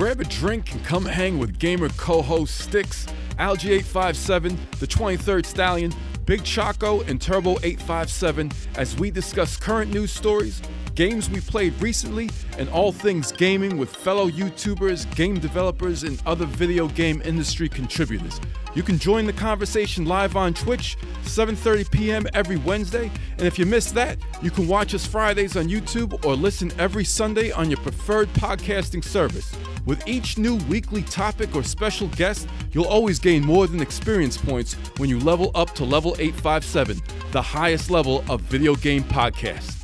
grab a drink and come hang with gamer co host Sticks, Algae857, the 23rd Stallion, Big Choco, and Turbo857 as we discuss current news stories, games we played recently, and all things gaming with fellow YouTubers, game developers, and other video game industry contributors. You can join the conversation live on Twitch, 7:30 p.m. every Wednesday, and if you missed that, you can watch us Fridays on YouTube or listen every Sunday on your preferred podcasting service. With each new weekly topic or special guest, you'll always gain more than experience points when you level up to level 857, the highest level of video game podcast.